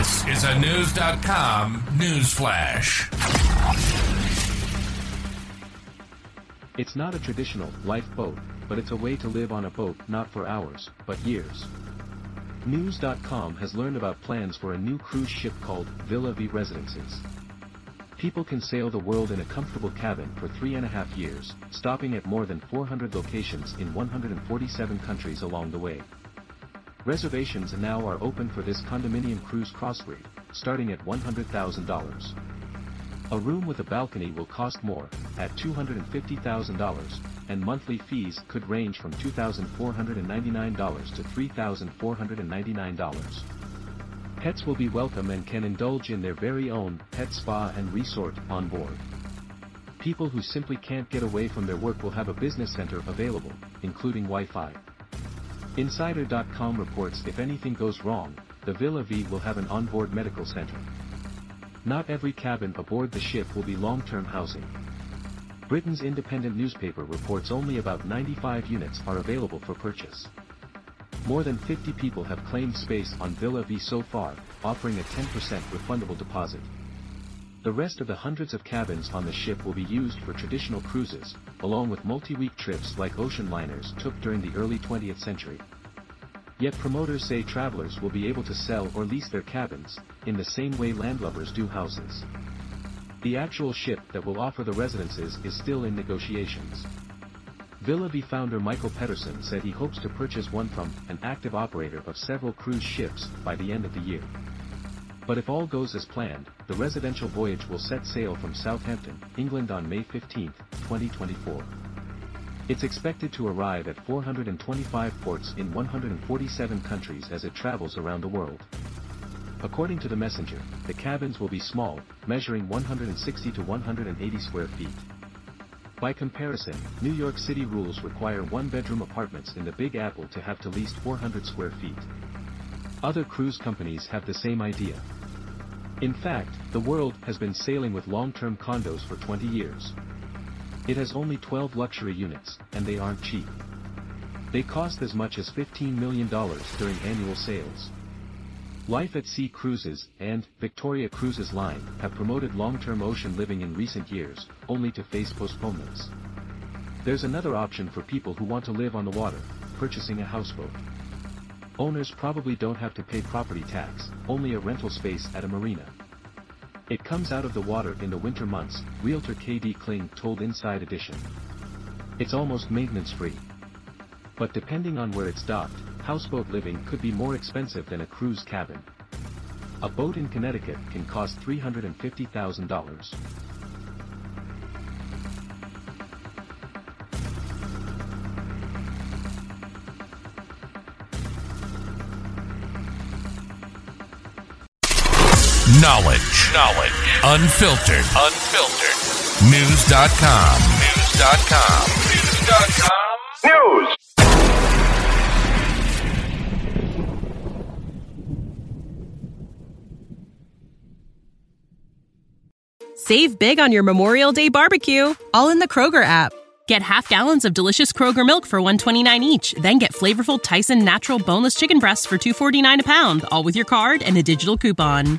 This is a News.com news flash. It's not a traditional lifeboat, but it's a way to live on a boat not for hours, but years. News.com has learned about plans for a new cruise ship called Villa Vie Residences. People can sail the world in a comfortable cabin for three and a half years, stopping at more than 400 locations in 147 countries along the way. Reservations now are open for this condominium cruise crossbreed, starting at $100,000. A room with a balcony will cost more, at $250,000, and monthly fees could range from $2,499 to $3,499. Pets will be welcome and can indulge in their very own pet spa and resort on board. People who simply can't get away from their work will have a business center available, including Wi-Fi. Insider.com reports if anything goes wrong, the Villa Vie will have an onboard medical center. Not every cabin aboard the ship will be long-term housing. Britain's independent newspaper reports only about 95 units are available for purchase. More than 50 people have claimed space on Villa Vie so far, offering a 10% refundable deposit. The rest of the hundreds of cabins on the ship will be used for traditional cruises, along with multi-week trips like ocean liners took during the early 20th century. Yet promoters say travelers will be able to sell or lease their cabins, in the same way landlubbers do houses. The actual ship that will offer the residences is still in negotiations. Villa Vie founder Mikael Petterson said he hopes to purchase one from an active operator of several cruise ships by the end of the year. But if all goes as planned, the residential voyage will set sail from Southampton, England on May 15, 2024. It's expected to arrive at 425 ports in 147 countries as it travels around the world. According to the messenger, the cabins will be small, measuring 160 to 180 square feet. By comparison, New York City rules require one-bedroom apartments in the Big Apple to have to least 400 square feet. Other cruise companies have the same idea. In fact, the world has been sailing with long-term condos for 20 years. It has only 12 luxury units, and they aren't cheap. They cost as much as $15 million during annual sales. Life at Sea Cruises and Victoria Cruises Line have promoted long-term ocean living in recent years, only to face postponements. There's another option for people who want to live on the water, purchasing a houseboat. Owners probably don't have to pay property tax, only a rental space at a marina. It comes out of the water in the winter months, realtor KD Kling told Inside Edition. It's almost maintenance-free. But depending on where it's docked, houseboat living could be more expensive than a cruise cabin. A boat in Connecticut can cost $350,000. Knowledge. Knowledge. Unfiltered. Unfiltered. News.com. News.com. News.com. News. Save big on your Memorial Day barbecue, all in the Kroger app. Get half gallons of delicious Kroger milk for 129 each, then get flavorful Tyson natural boneless chicken breasts for 249 a pound, all with your card and a digital coupon.